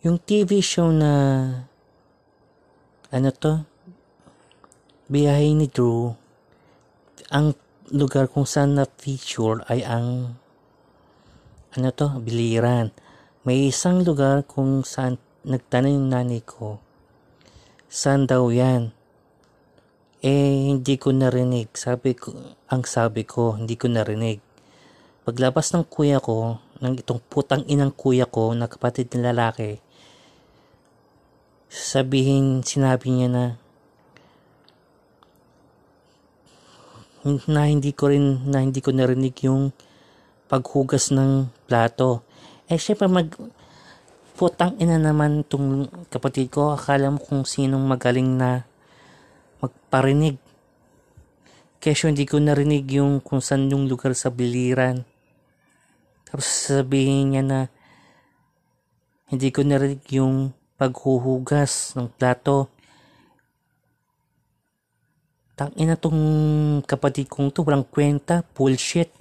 Yung TV show na ano to? Biyahe ni Drew. Ang lugar kung saan na feature ay ang ano to? Biliran. May isang lugar kung saan nagtanong yung nanay ko. Saan daw yan? Eh, hindi ko narinig. Sabi ko, ang sabi ko, hindi ko narinig. Paglabas ng kuya ko, ng itong putang inang kuya ko na kapatid ng lalaki, sabihin, sinabi niya na na hindi ko rin na hindi ko narinig yung paghugas ng plato. Eh syempre mag putang ina naman tong kapatid ko akala mo kung sinong magaling na magparinig. Kesyo hindi ko narinig yung kung saan yung lugar sa biliran. Tapos sabihin niya na hindi ko narinig yung paghuhugas ng plato. Tang ina tong kapatid kong to, walang kwenta, bullshit.